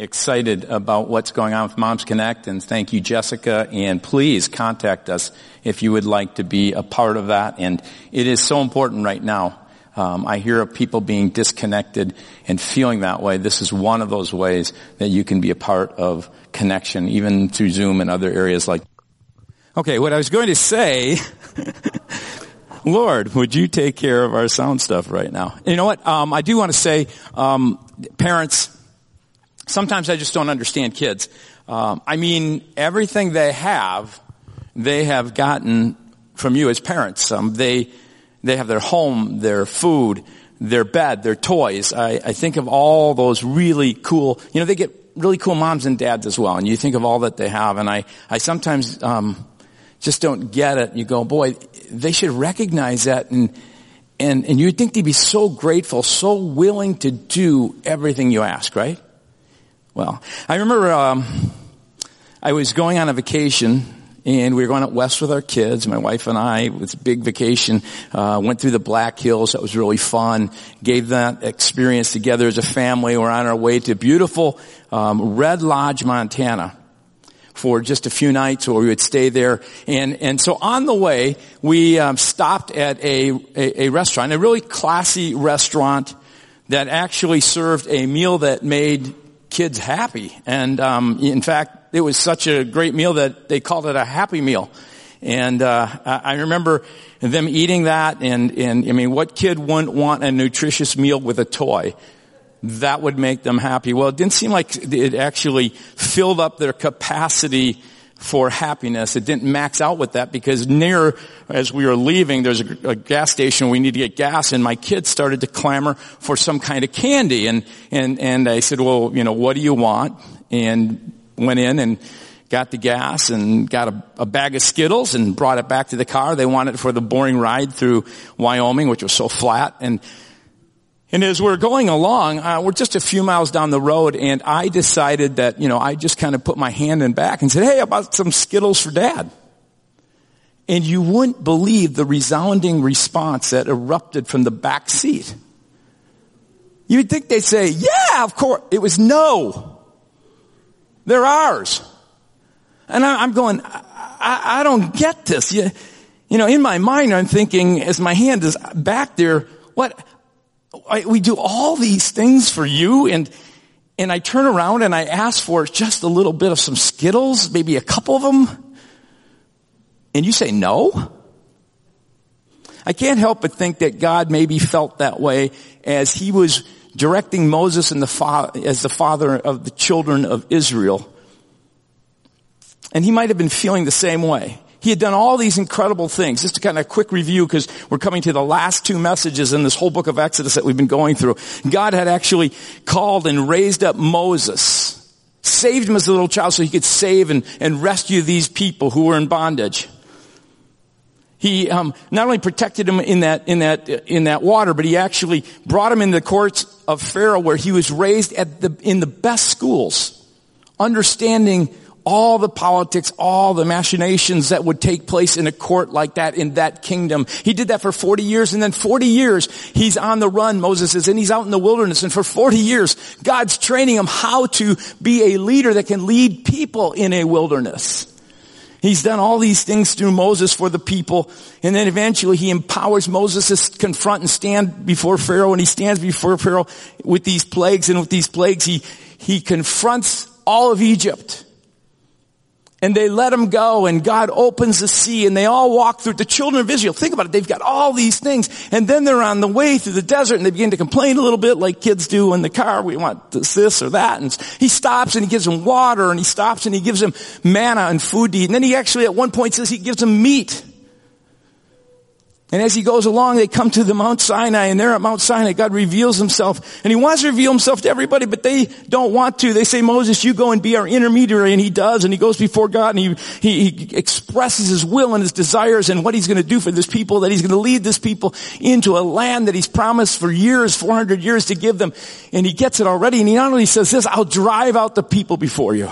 excited about what's going on with Moms Connect and thank you Jessica and please contact us if you would like to be a part of that and it is so important right now. Um, I hear of people being disconnected and feeling that way. This is one of those ways that you can be a part of connection even through Zoom and other areas like Okay, what I was going to say Lord, would you take care of our sound stuff right now? You know what? Um, I do want to say, um, parents, sometimes I just don't understand kids. Um, I mean, everything they have, they have gotten from you as parents. Um, they they have their home, their food, their bed, their toys. I, I think of all those really cool. You know, they get really cool moms and dads as well, and you think of all that they have. And I I sometimes um, just don't get it. You go, boy, they should recognize that and, and, and you'd think they'd be so grateful, so willing to do everything you ask, right? Well, I remember, um, I was going on a vacation and we were going out west with our kids, my wife and I. It was a big vacation. Uh, went through the Black Hills. That was really fun. Gave that experience together as a family. We're on our way to beautiful um, Red Lodge, Montana for just a few nights or we would stay there. And, and so on the way, we um, stopped at a, a, a restaurant, a really classy restaurant that actually served a meal that made kids happy. And um, in fact, it was such a great meal that they called it a happy meal. And uh, I remember them eating that, and, and I mean, what kid wouldn't want a nutritious meal with a toy? that would make them happy. Well, it didn't seem like it actually filled up their capacity for happiness. It didn't max out with that because near as we were leaving, there's a, a, gas station. We need to get gas, and my kids started to clamor for some kind of candy. And and and I said, well, you know, what do you want? And went in and got the gas and got a, a bag of Skittles and brought it back to the car. They wanted it for the boring ride through Wyoming, which was so flat and. And as we're going along, uh, we're just a few miles down the road, and I decided that, you know, I just kind of put my hand in back and said, hey, about some Skittles for Dad? And you wouldn't believe the resounding response that erupted from the back seat. You'd think they'd say, yeah, of course. It was no. They're ours. And I, am going, I, I, don't get this. You, you know, in my mind, I'm thinking, as my hand is back there, what, we do all these things for you and, and I turn around and I ask for just a little bit of some Skittles, maybe a couple of them. And you say no? I can't help but think that God maybe felt that way as he was directing Moses and the fa- as the father of the children of Israel. And he might have been feeling the same way. He had done all these incredible things. Just to kind of quick review because we're coming to the last two messages in this whole book of Exodus that we've been going through. God had actually called and raised up Moses, saved him as a little child so he could save and, and rescue these people who were in bondage. He um, not only protected him in that in that in that water, but he actually brought him in the courts of Pharaoh, where he was raised at the in the best schools, understanding all the politics, all the machinations that would take place in a court like that in that kingdom. He did that for 40 years and then 40 years he's on the run, Moses is, and he's out in the wilderness and for 40 years God's training him how to be a leader that can lead people in a wilderness. He's done all these things through Moses for the people. And then eventually he empowers Moses to confront and stand before Pharaoh. And he stands before Pharaoh with these plagues. And with these plagues, he, he confronts all of Egypt. And they let them go and God opens the sea and they all walk through the children of Israel. Think about it. They've got all these things and then they're on the way through the desert and they begin to complain a little bit like kids do in the car. We want this, this or that. And he stops and he gives them water and he stops and he gives them manna and food to eat. And then he actually at one point says he gives them meat. And as he goes along, they come to the Mount Sinai, and there at Mount Sinai, God reveals himself. And he wants to reveal himself to everybody, but they don't want to. They say, Moses, you go and be our intermediary, and he does, and he goes before God, and he, he, he expresses his will and his desires and what he's going to do for this people, that he's going to lead this people into a land that he's promised for years, 400 years to give them. And he gets it already, and he not only says this, I'll drive out the people before you.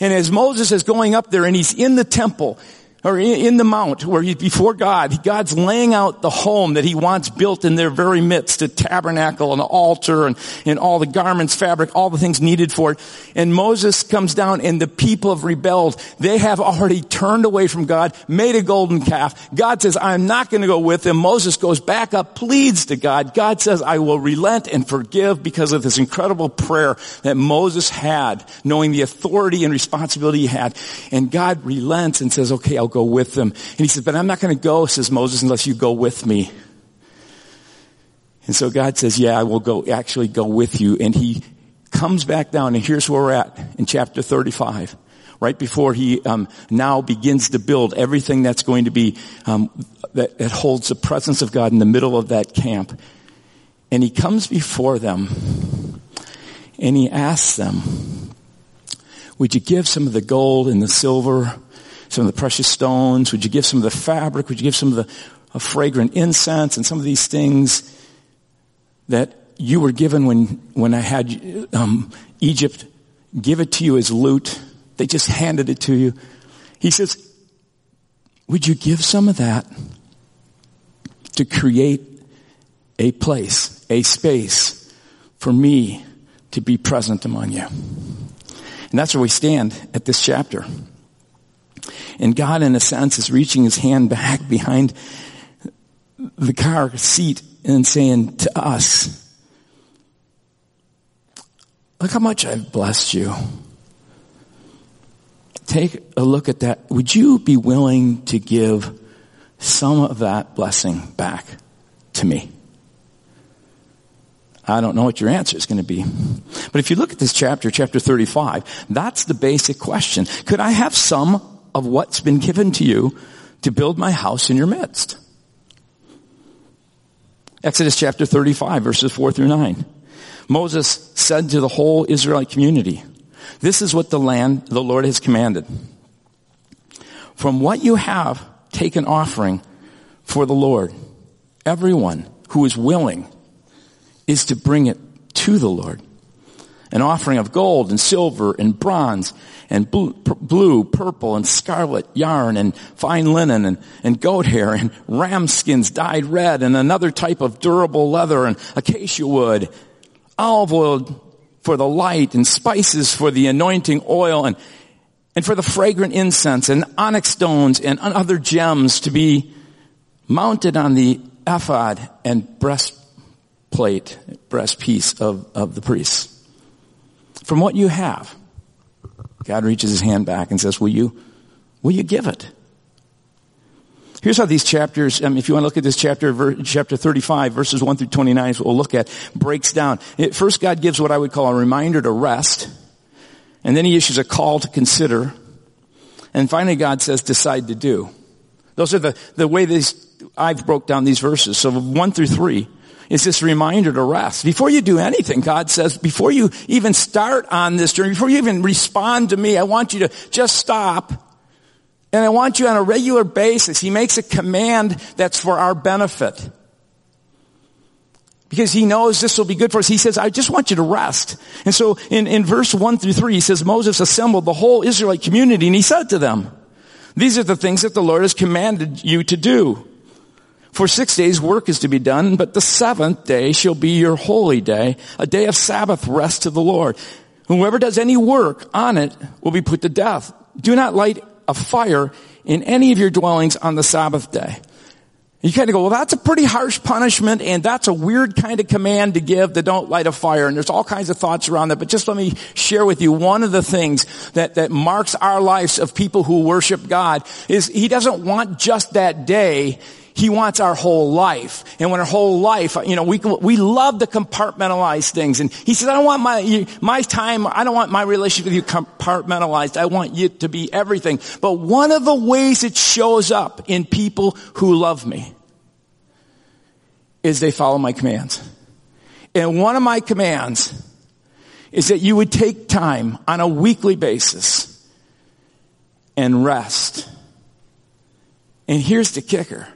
And as Moses is going up there, and he's in the temple, or in the mount where he's before God, God's laying out the home that he wants built in their very midst, a tabernacle and an altar and, and all the garments, fabric, all the things needed for it. And Moses comes down and the people have rebelled. They have already turned away from God, made a golden calf. God says, I'm not going to go with them. Moses goes back up, pleads to God. God says, I will relent and forgive because of this incredible prayer that Moses had, knowing the authority and responsibility he had. And God relents and says, okay, I'll go with them. And he says, but I'm not going to go, says Moses, unless you go with me. And so God says, yeah, I will go, actually go with you. And he comes back down and here's where we're at in chapter 35 right before he um, now begins to build everything that's going to be um, that, that holds the presence of God in the middle of that camp. And he comes before them and he asks them, would you give some of the gold and the silver, some of the precious stones? Would you give some of the fabric? Would you give some of the fragrant incense and some of these things that you were given when, when I had um, Egypt give it to you as loot? They just handed it to you. He says, would you give some of that to create a place, a space for me to be present among you? And that's where we stand at this chapter. And God, in a sense, is reaching his hand back behind the car seat and saying to us, look how much I've blessed you. Take a look at that. Would you be willing to give some of that blessing back to me? I don't know what your answer is going to be. But if you look at this chapter, chapter 35, that's the basic question. Could I have some of what's been given to you to build my house in your midst? Exodus chapter 35 verses 4 through 9. Moses said to the whole Israelite community, this is what the land the Lord has commanded. From what you have, take an offering for the Lord. Everyone who is willing is to bring it to the Lord. An offering of gold and silver and bronze and blue, purple and scarlet yarn and fine linen and, and goat hair and ram skins dyed red and another type of durable leather and acacia wood, olive oil for the light and spices for the anointing oil and, and for the fragrant incense and onyx stones and other gems to be mounted on the ephod and breast plate, breast piece of, of the priests. From what you have, God reaches his hand back and says, will you, will you give it? Here's how these chapters, um, if you want to look at this chapter, ver, chapter 35, verses 1 through 29 is what we'll look at, breaks down. It, first, God gives what I would call a reminder to rest, and then he issues a call to consider, and finally God says, decide to do. Those are the, the way these, I've broke down these verses. So 1 through 3, is this reminder to rest. Before you do anything, God says, before you even start on this journey, before you even respond to me, I want you to just stop. And I want you on a regular basis. He makes a command that's for our benefit. Because he knows this will be good for us. He says, I just want you to rest. And so in, in verse 1 through 3, he says, Moses assembled the whole Israelite community and he said to them, these are the things that the Lord has commanded you to do. For six days work is to be done, but the seventh day shall be your holy day, a day of Sabbath rest to the Lord. Whoever does any work on it will be put to death. Do not light a fire in any of your dwellings on the Sabbath day. You kind of go, well, that's a pretty harsh punishment and that's a weird kind of command to give to don't light a fire. And there's all kinds of thoughts around that. But just let me share with you one of the things that, that marks our lives of people who worship God is He doesn't want just that day. He wants our whole life. And when our whole life, you know, we, we love to compartmentalize things. And he says, I don't want my, my time, I don't want my relationship with you compartmentalized. I want you to be everything. But one of the ways it shows up in people who love me is they follow my commands. And one of my commands is that you would take time on a weekly basis and rest. And here's the kicker.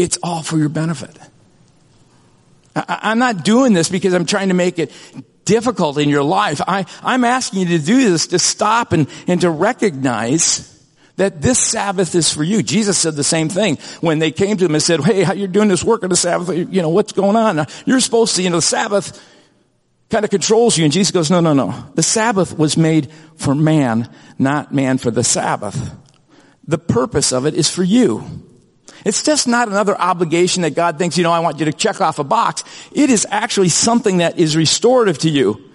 It's all for your benefit. I, am not doing this because I'm trying to make it difficult in your life. I, I'm asking you to do this to stop and, and to recognize that this Sabbath is for you. Jesus said the same thing when they came to him and said, hey, how you're doing this work on the Sabbath? You know, what's going on? You're supposed to, you know, the Sabbath kind of controls you. And Jesus goes, no, no, no. The Sabbath was made for man, not man for the Sabbath. The purpose of it is for you. It's just not another obligation that God thinks, you know, I want you to check off a box. It is actually something that is restorative to you.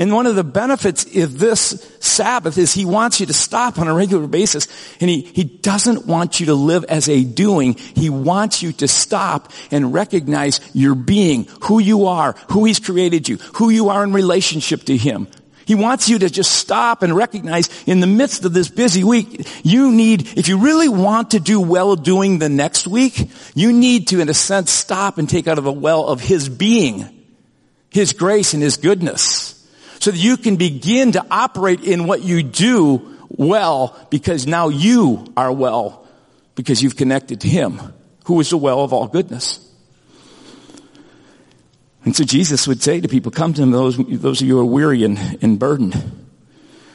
And one of the benefits of this Sabbath is he wants you to stop on a regular basis. And he, he doesn't want you to live as a doing. He wants you to stop and recognize your being, who you are, who he's created you, who you are in relationship to him. He wants you to just stop and recognize in the midst of this busy week, you need, if you really want to do well doing the next week, you need to, in a sense, stop and take out of the well of his being, his grace and his goodness so that you can begin to operate in what you do well because now you are well because you've connected to Him who is the well of all goodness. And so Jesus would say to people, come to him, those, those of you who are weary and, and burdened.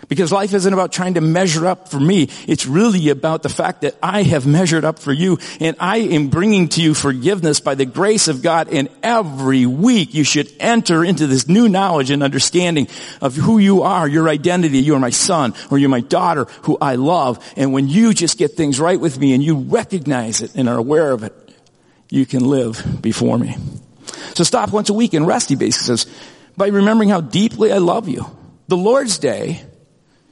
Because life isn't about trying to measure up for me. It's really about the fact that I have measured up for you and I am bringing to you forgiveness by the grace of God and every week you should enter into this new knowledge and understanding of who you are, your identity. You are my son or you're my daughter who I love. And when you just get things right with me and you recognize it and are aware of it, you can live before me. So stop once a week and rest, he basically says, by remembering how deeply I love you. The Lord's Day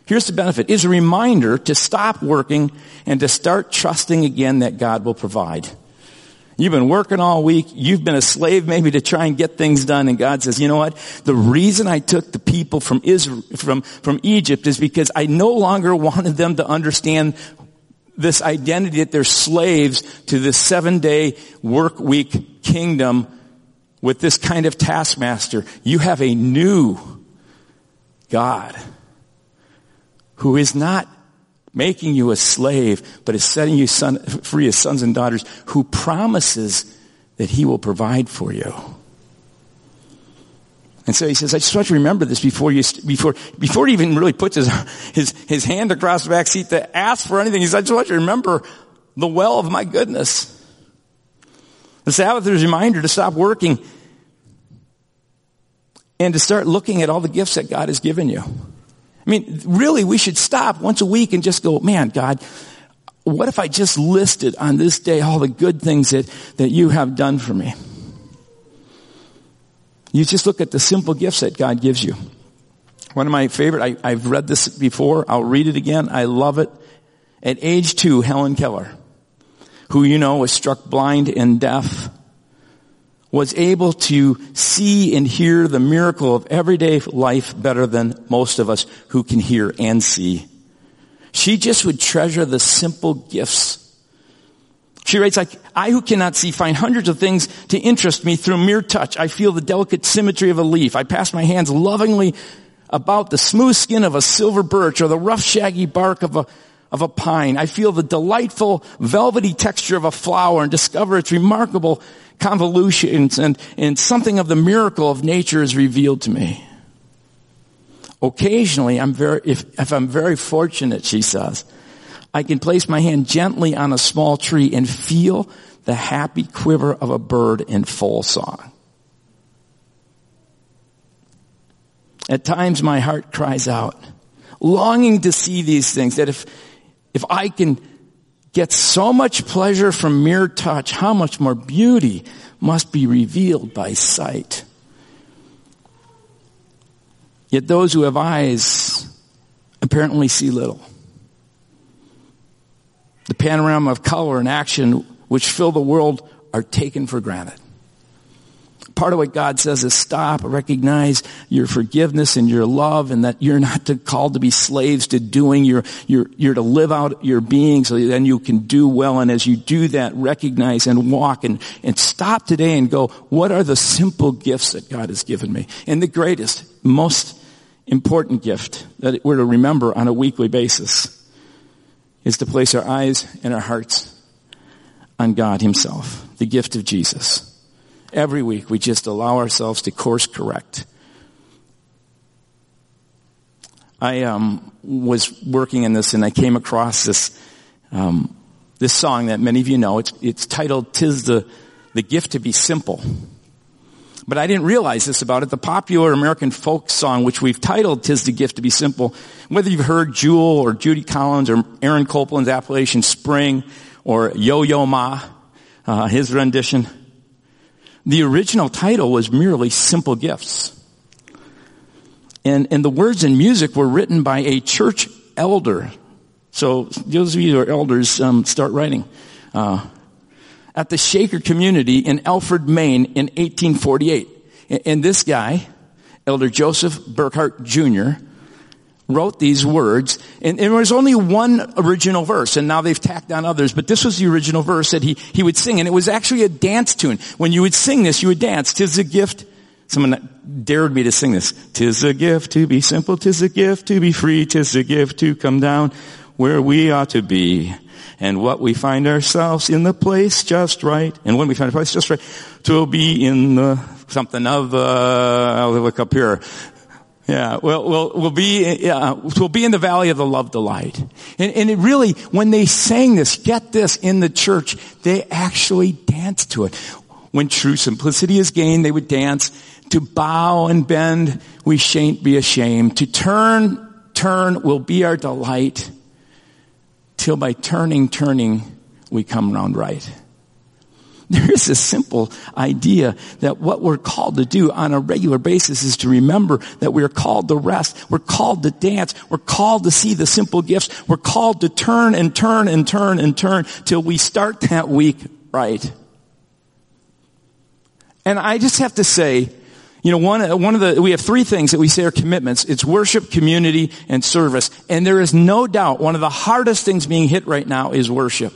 Here's the benefit, is a reminder to stop working and to start trusting again that God will provide. You've been working all week. You've been a slave maybe to try and get things done. And God says, you know what? The reason I took the people from Israel, from, from Egypt is because I no longer wanted them to understand this identity that they're slaves to this seven day work week kingdom with this kind of taskmaster. You have a new God who is not making you a slave, but is setting you son, free as sons and daughters, who promises that he will provide for you. And so he says, I just want you to remember this before you, before, before he even really puts his, his, his hand across the back seat to ask for anything. He says, I just want you to remember the well of my goodness. The Sabbath is a reminder to stop working and to start looking at all the gifts that God has given you. I mean, really, we should stop once a week and just go, man, God, what if I just listed on this day all the good things that, that you have done for me? You just look at the simple gifts that God gives you. One of my favorite, I, have read this before, I'll read it again, I love it. At age two, Helen Keller, who you know was struck blind and deaf, was able to see and hear the miracle of everyday life better than most of us who can hear and see. She just would treasure the simple gifts. She writes like, I who cannot see find hundreds of things to interest me through mere touch. I feel the delicate symmetry of a leaf. I pass my hands lovingly about the smooth skin of a silver birch or the rough shaggy bark of a of a pine. I feel the delightful velvety texture of a flower and discover its remarkable convolutions and, and something of the miracle of nature is revealed to me. Occasionally, I'm very, if, if I'm very fortunate, she says, I can place my hand gently on a small tree and feel the happy quiver of a bird in full song. At times my heart cries out, longing to see these things, that if, if I can get so much pleasure from mere touch, how much more beauty must be revealed by sight. Yet those who have eyes apparently see little. The panorama of color and action which fill the world are taken for granted part of what God says is stop, recognize your forgiveness and your love and that you're not to, called to be slaves to doing, you're, you're, you're to live out your being so then you can do well. And as you do that, recognize and walk and, and stop today and go, what are the simple gifts that God has given me? And the greatest, most important gift that we're to remember on a weekly basis is to place our eyes and our hearts on God himself, the gift of Jesus every week we just allow ourselves to course correct. I um, was working in this and I came across this um, this song that many of you know. It's it's titled "Tis the the Gift to Be Simple." But I didn't realize this about it. The popular American folk song, which we've titled "Tis the Gift to Be Simple," whether you've heard Jewel or Judy Collins or Aaron Copland's Appalachian Spring or Yo Yo Ma, uh, his rendition, the original title was merely "Simple Gifts." And, and the words and music were written by a church elder. So those of you who are elders, um, start writing. Uh, at the Shaker community in Alfred, Maine in 1848. And this guy, Elder Joseph Brackett Jr., wrote these words, and, there was only one original verse, and now they've tacked on others, but this was the original verse that he, he would sing, and it was actually a dance tune. When you would sing this, you would dance. Tis a gift Someone dared me to sing this. Tis a gift to be simple, tis a gift to be free, tis a gift to come down where we ought to be. And what we find ourselves in the place just right. And when we find a place just right, to be in the something of, uh, I'll look up here. Yeah, we'll, we'll, we'll be, uh, we'll be in the valley of the love delight. And, and it really, when they sang this, get this, in the church, they actually danced to it. When true simplicity is gained, they would dance to bow and bend, we shan't be ashamed. To turn, turn will be our delight. Till by turning, turning, we come round right. There is a simple idea that what we're called to do on a regular basis is to remember that we're called to rest. We're called to dance. We're called to see the simple gifts. We're called to turn and turn and turn and turn till we start that week right. And I just have to say, you know, one, uh, one of the, we have three things that we say are commitments. It's worship, community, and service. And there is no doubt one of the hardest things being hit right now is worship.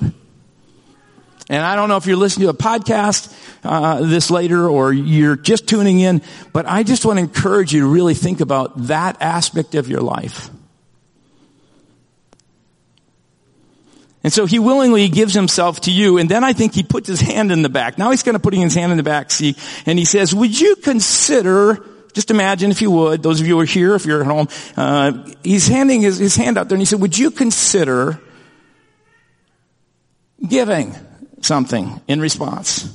And I don't know if you're listening to a podcast uh, this later or you're just tuning in, but I just want to encourage you to really think about that aspect of your life. And so he willingly gives himself to you. And then I think he puts his hand in the back. Now he's kind of putting his hand in the back seat. And he says, would you consider, just imagine if you would, those of you who are here, if you're at home, uh, he's handing his, his hand out there and he said, would you consider giving something in response?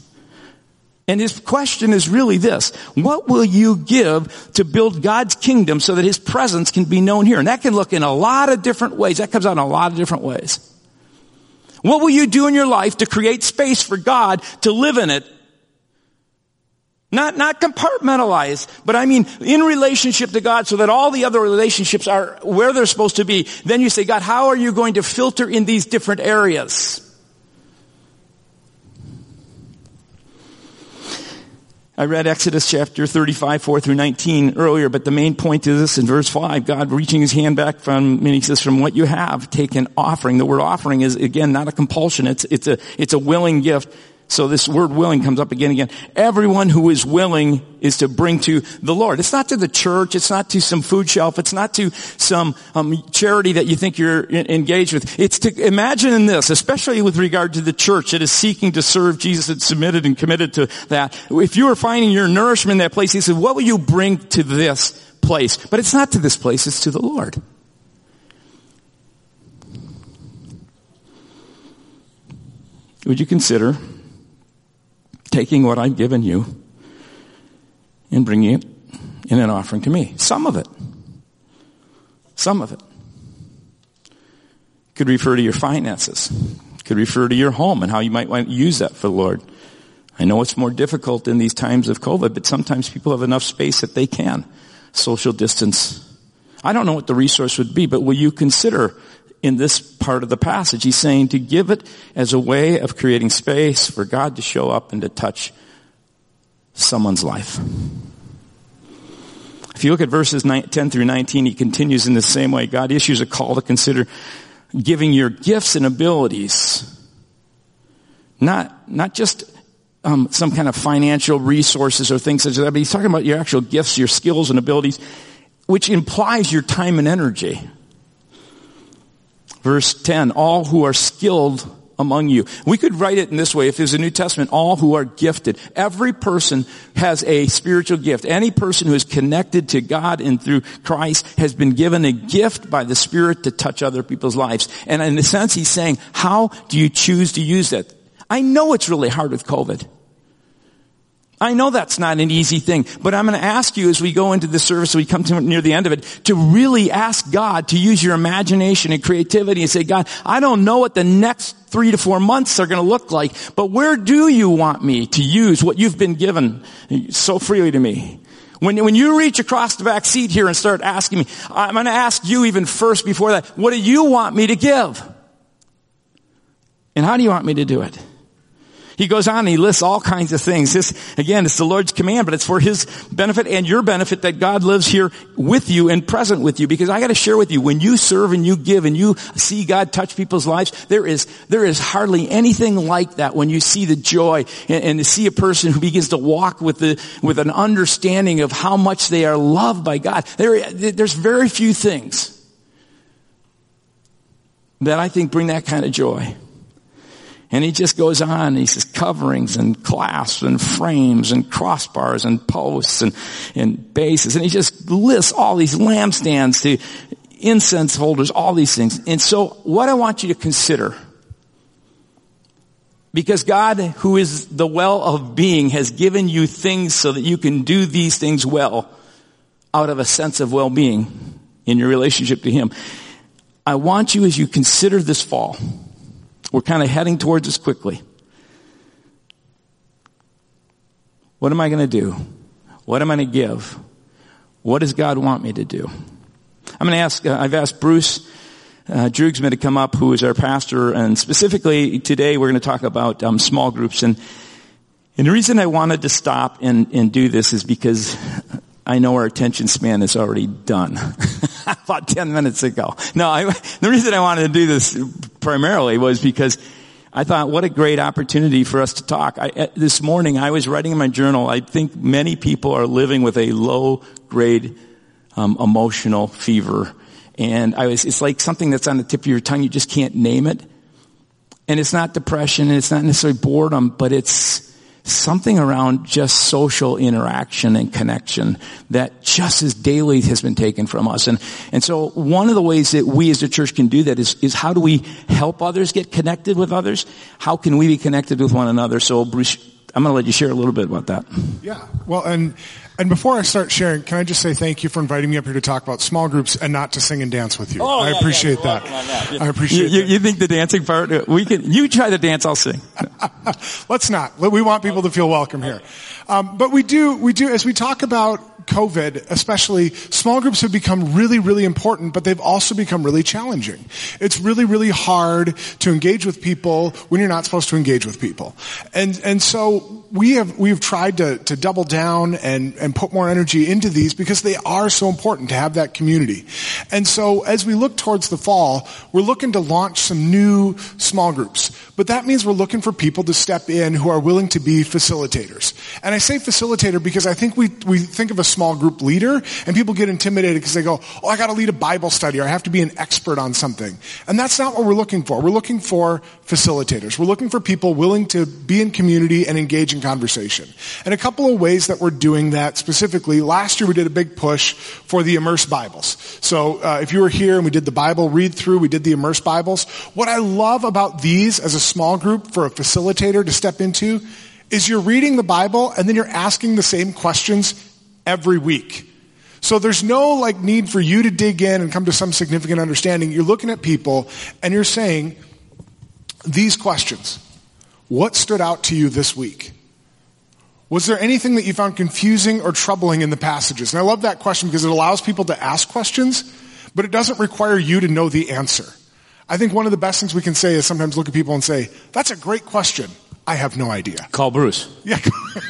And his question is really this. What will you give to build God's kingdom so that his presence can be known here? And that can look in a lot of different ways. That comes out in a lot of different ways. What will you do in your life to create space for God to live in it? Not, not compartmentalize, but I mean in relationship to God so that all the other relationships are where they're supposed to be. Then you say, God, how are you going to filter in these different areas? I read Exodus chapter 35, 4 through 19 earlier, but the main point is this in verse 5, God reaching his hand back from, and he says, from what you have, take an offering. The word offering is, again, not a compulsion. It's, it's a, it's a willing gift. So this word willing comes up again and again. Everyone who is willing is to bring to the Lord. It's not to the church. It's not to some food shelf. It's not to some um, charity that you think you're engaged with. It's to imagine in this, especially with regard to the church that is seeking to serve Jesus and submitted and committed to that. If you are finding your nourishment in that place, he said, what will you bring to this place? But it's not to this place. It's to the Lord. Would you consider taking what I've given you and bringing it in an offering to me. Some of it. Some of it. Could refer to your finances. Could refer to your home and how you might want to use that for the Lord. I know it's more difficult in these times of COVID, but sometimes people have enough space that they can social distance. I don't know what the resource would be, but will you consider in this part of the passage. He's saying to give it as a way of creating space for God to show up and to touch someone's life. If you look at verses 10 through 19, he continues in the same way. God issues a call to consider giving your gifts and abilities. Not, not just um, some kind of financial resources or things such as that, but he's talking about your actual gifts, your skills and abilities, which implies your time and energy. Verse 10, all who are skilled among you. We could write it in this way. If there's a New Testament, all who are gifted. Every person has a spiritual gift. Any person who is connected to God and through Christ has been given a gift by the Spirit to touch other people's lives. And in a sense, he's saying, how do you choose to use that? I know it's really hard with COVID. I know that's not an easy thing, but I'm going to ask you as we go into the service, we come to near the end of it, to really ask God to use your imagination and creativity and say, God, I don't know what the next three to four months are going to look like, but where do you want me to use what you've been given so freely to me? When, when you reach across the back seat here and start asking me, I'm going to ask you even first before that, what do you want me to give? And how do you want me to do it? He goes on and he lists all kinds of things. This, again, it's the Lord's command, but it's for His benefit and your benefit that God lives here with you and present with you. Because I gotta share with you, when you serve and you give and you see God touch people's lives, there is, there is hardly anything like that when you see the joy and, and to see a person who begins to walk with the, with an understanding of how much they are loved by God. There, there's very few things that I think bring that kind of joy. And he just goes on, he says coverings and clasps and frames and crossbars and posts and, and bases. And he just lists all these lampstands to incense holders, all these things. And so what I want you to consider, because God, who is the well of being, has given you things so that you can do these things well out of a sense of well-being in your relationship to Him. I want you as you consider this fall, we're kind of heading towards this quickly. What am I going to do? What am I going to give? What does God want me to do? I'm going to ask, uh, I've asked Bruce uh, Drugsman to come up, who is our pastor, and specifically today we're going to talk about um, small groups. And, and the reason I wanted to stop and, and do this is because I know our attention span is already done. About 10 minutes ago. No, I, the reason I wanted to do this primarily was because I thought, what a great opportunity for us to talk. I, uh, this morning, I was writing in my journal, I think many people are living with a low grade um, emotional fever. And I was, it's like something that's on the tip of your tongue, you just can't name it. And it's not depression, and it's not necessarily boredom, but it's, something around just social interaction and connection that just as daily has been taken from us. And, and so one of the ways that we as a church can do that is, is how do we help others get connected with others? How can we be connected with one another? So Bruce, I'm going to let you share a little bit about that. Yeah. Well, and and before I start sharing, can I just say thank you for inviting me up here to talk about small groups and not to sing and dance with you. Oh, I yeah, appreciate yeah, that. that. I appreciate you, that. You, think the dancing part? We can. You try the dance. I'll sing. Let's not. We want people to feel welcome here. Um, but we do. We do as we talk about COVID, especially, small groups have become really, really important, but they've also become really challenging. It's really, really hard to engage with people when you're not supposed to engage with people. And, and so we have, we've tried to, to double down and, and put more energy into these because they are so important to have that community. And so as we look towards the fall, we're looking to launch some new small groups. But that means we're looking for people to step in who are willing to be facilitators. And I say facilitator because I think we, we think of a small group leader and people get intimidated because they go, oh, I gotta lead a Bible study or I have to be an expert on something. And that's not what we're looking for. We're looking for facilitators. We're looking for people willing to be in community and engage in conversation. And a couple of ways that we're doing that specifically, last year we did a big push for the Immerse Bibles. So uh, if you were here and we did the Bible read through, we did the Immerse Bibles. What I love about these as a small group for a facilitator to step into is you're reading the Bible and then you're asking the same questions every week. So there's no like need for you to dig in and come to some significant understanding. You're looking at people and you're saying these questions. What stood out to you this week? Was there anything that you found confusing or troubling in the passages? And I love that question because it allows people to ask questions, but it doesn't require you to know the answer. I think one of the best things we can say is sometimes look at people and say, that's a great question. I have no idea. Call Bruce. Yeah.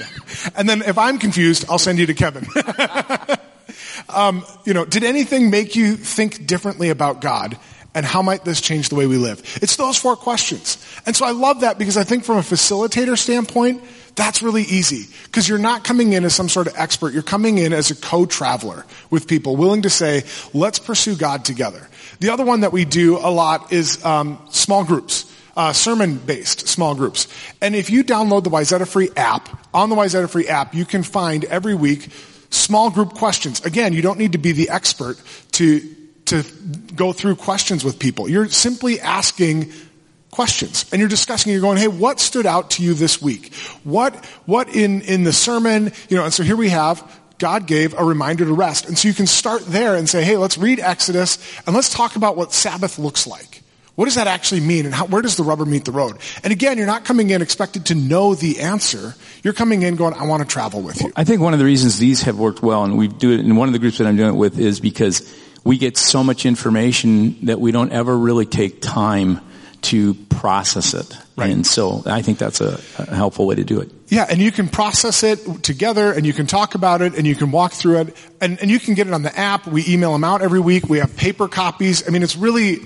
and then if I'm confused, I'll send you to Kevin. um, you know, did anything make you think differently about God? And how might this change the way we live? It's those four questions. And so I love that because I think from a facilitator standpoint, that's really easy. Because you're not coming in as some sort of expert. You're coming in as a co-traveler with people willing to say, let's pursue God together. The other one that we do a lot is um, small groups. Uh, sermon-based small groups. And if you download the Wayzata Free app, on the Wayzata Free app, you can find every week small group questions. Again, you don't need to be the expert to, to go through questions with people. You're simply asking questions and you're discussing, you're going, hey, what stood out to you this week? What, what in, in the sermon, you know, and so here we have God gave a reminder to rest. And so you can start there and say, hey, let's read Exodus and let's talk about what Sabbath looks like. What does that actually mean and how, where does the rubber meet the road? And again, you're not coming in expected to know the answer. You're coming in going, I want to travel with you. I think one of the reasons these have worked well and we do it in one of the groups that I'm doing it with is because we get so much information that we don't ever really take time to process it. Right. And so I think that's a, a, helpful way to do it. Yeah, and you can process it together and you can talk about it and you can walk through it and, and you can get it on the app. We email them out every week. We have paper copies. I mean, it's really,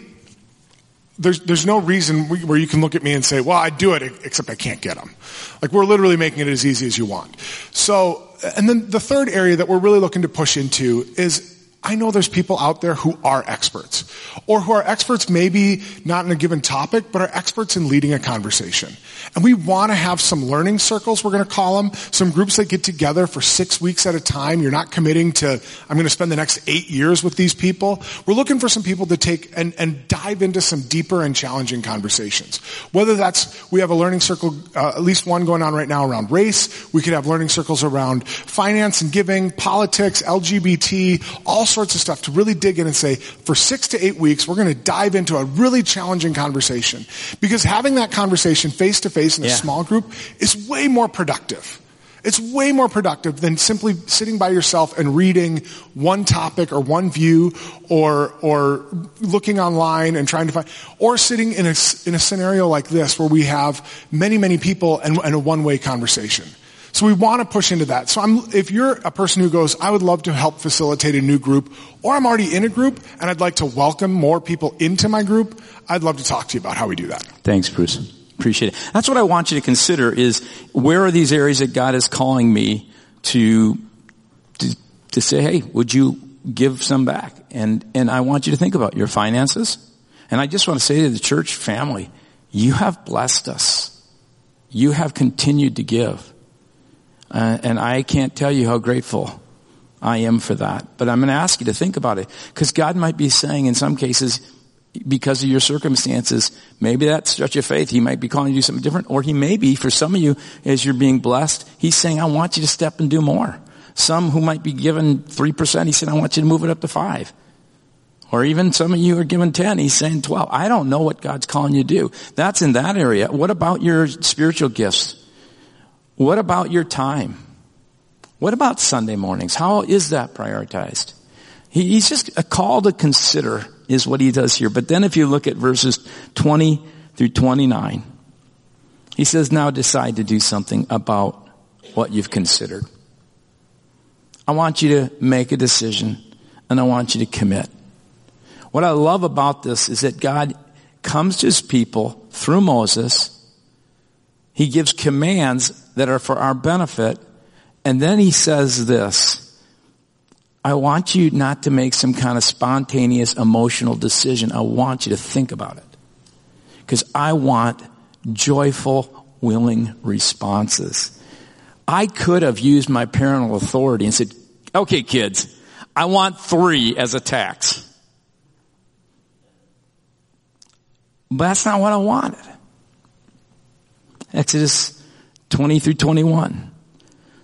there's, there's no reason where you can look at me and say, well, I do it, except I can't get them. Like we're literally making it as easy as you want. So, and then the third area that we're really looking to push into is I know there's people out there who are experts, or who are experts maybe not in a given topic, but are experts in leading a conversation. And we want to have some learning circles, we're going to call them, some groups that get together for six weeks at a time. You're not committing to, I'm going to spend the next eight years with these people. We're looking for some people to take and, and dive into some deeper and challenging conversations. Whether that's, we have a learning circle, uh, at least one going on right now around race. We could have learning circles around finance and giving, politics, LGBT, all sorts of stuff to really dig in and say, for six to eight weeks, we're going to dive into a really challenging conversation. Because having that conversation face to face in a yeah. small group is way more productive. It's way more productive than simply sitting by yourself and reading one topic or one view or, or looking online and trying to find, or sitting in a, in a scenario like this where we have many, many people and, and a one-way conversation. So we want to push into that. So I'm, if you're a person who goes, I would love to help facilitate a new group, or I'm already in a group and I'd like to welcome more people into my group, I'd love to talk to you about how we do that. Thanks, Bruce. Appreciate it. That's what I want you to consider is where are these areas that God is calling me to, to, to say, hey, would you give some back? And, and I want you to think about your finances. And I just want to say to the church family, you have blessed us. You have continued to give. Uh, and I can't tell you how grateful I am for that. But I'm going to ask you to think about it. Because God might be saying in some cases, because of your circumstances, maybe that stretch of faith, He might be calling you to do something different. Or He may be, for some of you, as you're being blessed, He's saying, I want you to step and do more. Some who might be given 3%, He said, I want you to move it up to 5 or even some of you are given 10, he's saying 12. I don't know what God's calling you to do. That's in that area. What about your spiritual gifts? What about your time? What about Sunday mornings? How is that prioritized? he's just a call to consider is what he does here. But then if you look at verses 20 through 29, he says, now decide to do something about what you've considered. I want you to make a decision and I want you to commit. What I love about this is that God comes to his people through Moses. He gives commands that are for our benefit. And then he says this, I want you not to make some kind of spontaneous emotional decision. I want you to think about it. Because I want joyful, willing responses. I could have used my parental authority and said, okay kids, I want three as a tax. But that's not what I wanted. Exodus 20 through 21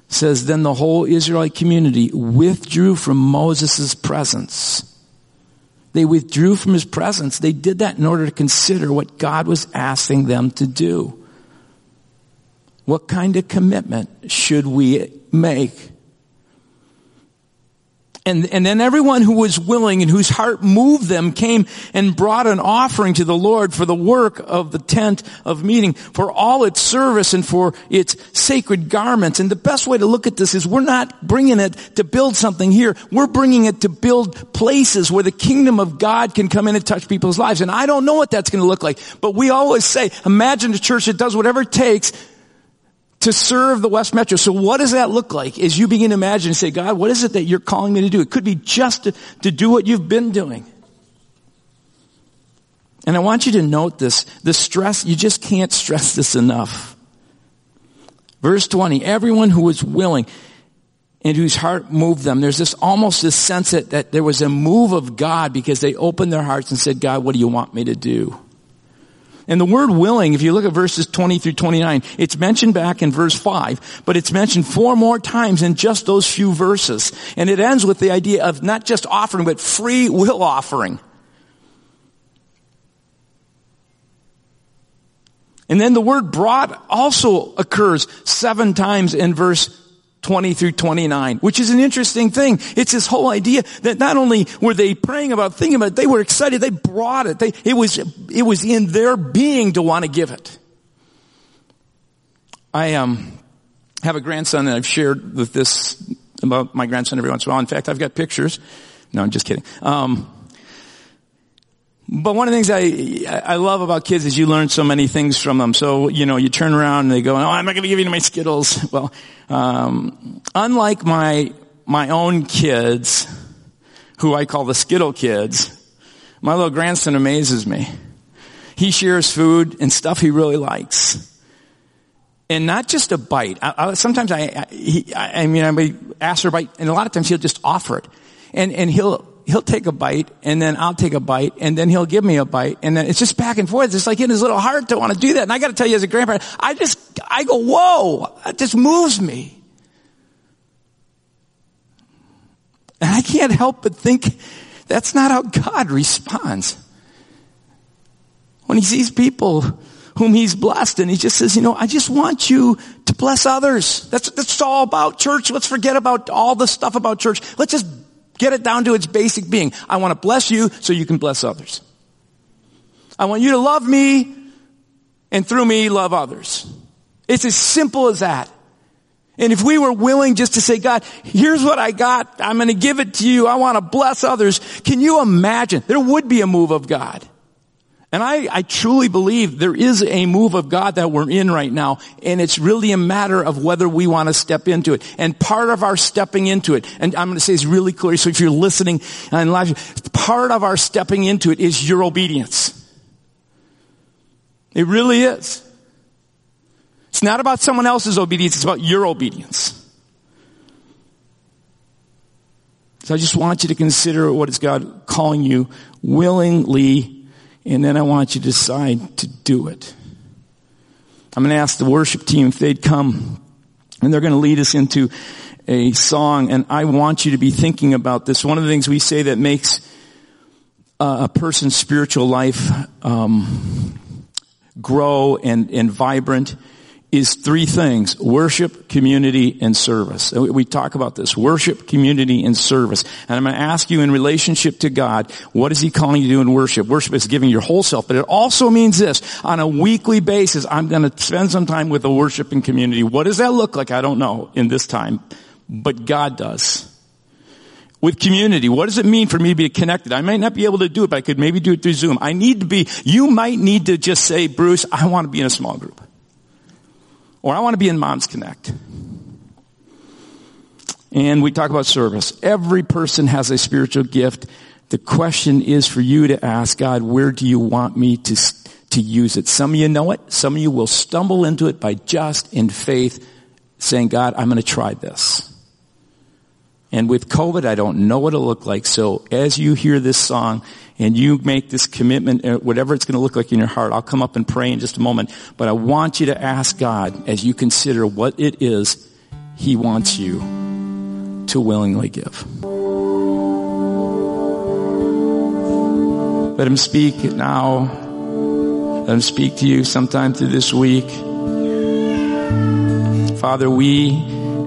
says, Then the whole Israelite community withdrew from Moses' presence. They withdrew from his presence. They did that in order to consider what God was asking them to do. What kind of commitment should we make? And, and then everyone who was willing and whose heart moved them came and brought an offering to the Lord for the work of the tent of meeting, for all its service and for its sacred garments. And the best way to look at this is we're not bringing it to build something here. We're bringing it to build places where the kingdom of God can come in and touch people's lives. And I don't know what that's going to look like, but we always say, imagine a church that does whatever it takes to serve the West Metro. So what does that look like as you begin to imagine and say, God, what is it that you're calling me to do? It could be just to, to do what you've been doing. And I want you to note this. The stress, you just can't stress this enough. Verse 20, everyone who was willing and whose heart moved them, there's this almost this sense that, that there was a move of God because they opened their hearts and said, God, what do you want me to do? And the word willing, if you look at verses 20 through 29, it's mentioned back in verse 5, but it's mentioned four more times in just those few verses. And it ends with the idea of not just offering, but free will offering. And then the word brought also occurs seven times in verse 20 through 29, which is an interesting thing. It's this whole idea that not only were they praying about, thinking about it, they were excited, they brought it. They, it was, it was in their being to want to give it. I, um, have a grandson and I've shared with this about my grandson every once in a while. In fact, I've got pictures. No, I'm just kidding. Um, but one of the things I, I love about kids is you learn so many things from them. So, you know, you turn around and they go, oh, I'm not going to give you my Skittles. Well, um, unlike my, my own kids, who I call the Skittle kids, my little grandson amazes me. He shares food and stuff he really likes. And not just a bite. I, I, sometimes I, I, he, I mean, I ask for a bite, and a lot of times he'll just offer it. And, and he'll, he'll take a bite and then I'll take a bite and then he'll give me a bite and then it's just back and forth. It's like in his little heart to want to do that. And I got to tell you as a grandparent, I just, I go, whoa, it just moves me. And I can't help but think that's not how God responds. When he sees people whom he's blessed and he just says, you know, I just want you to bless others. That's, that's all about church. Let's forget about all the stuff about church. Let's just Get it down to its basic being. I want to bless you so you can bless others. I want you to love me and through me love others. It's as simple as that. And if we were willing just to say, God, here's what I got. I'm going to give it to you. I want to bless others. Can you imagine? There would be a move of God. And I, I truly believe there is a move of God that we're in right now, and it's really a matter of whether we want to step into it. And part of our stepping into it, and I'm going to say it's really clear, so if you're listening and live, part of our stepping into it is your obedience. It really is. It's not about someone else's obedience, it's about your obedience. So I just want you to consider what is God calling you willingly and then I want you to decide to do it. I'm going to ask the worship team if they'd come and they're going to lead us into a song and I want you to be thinking about this. One of the things we say that makes a person's spiritual life um, grow and, and vibrant is three things. Worship, community, and service. We talk about this. Worship, community, and service. And I'm going to ask you in relationship to God, what is He calling you to do in worship? Worship is giving your whole self, but it also means this. On a weekly basis, I'm going to spend some time with the worshiping community. What does that look like? I don't know in this time, but God does with community. What does it mean for me to be connected? I might not be able to do it, but I could maybe do it through Zoom. I need to be, you might need to just say, Bruce, I want to be in a small group. Or I want to be in Moms Connect. And we talk about service. Every person has a spiritual gift. The question is for you to ask God, where do you want me to, to use it? Some of you know it. Some of you will stumble into it by just in faith saying, God, I'm going to try this. And with COVID, I don't know what it'll look like. So as you hear this song, and you make this commitment, uh, whatever it's going to look like in your heart, I'll come up and pray in just a moment. But I want you to ask God as you consider what it is He wants you to willingly give. Let Him speak now. Let Him speak to you sometime through this week. Father, we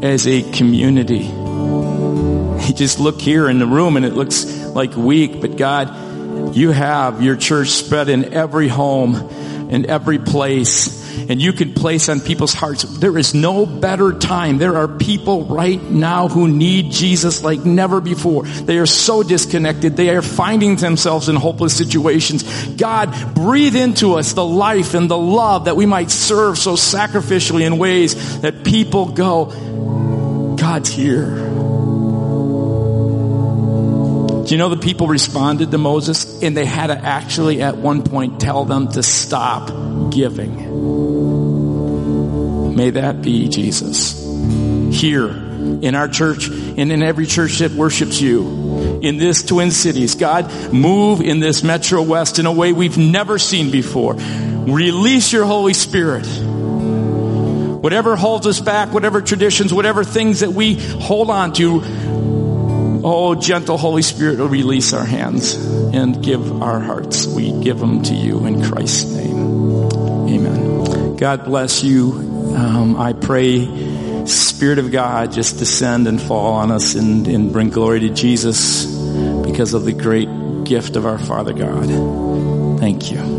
as a community, just look here in the room and it looks like weak, but God, you have your church spread in every home, in every place, and you can place on people's hearts. There is no better time. There are people right now who need Jesus like never before. They are so disconnected. They are finding themselves in hopeless situations. God, breathe into us the life and the love that we might serve so sacrificially in ways that people go, God's here. Do you know the people responded to Moses and they had to actually at one point tell them to stop giving? May that be Jesus. Here in our church and in every church that worships you in this Twin Cities. God, move in this Metro West in a way we've never seen before. Release your Holy Spirit. Whatever holds us back, whatever traditions, whatever things that we hold on to, oh, gentle Holy Spirit release our hands and give our hearts. We give them to you in Christ's name. Amen. God bless you. Um, I pray, Spirit of God, just descend and fall on us and, and bring glory to Jesus because of the great gift of our Father God. Thank you.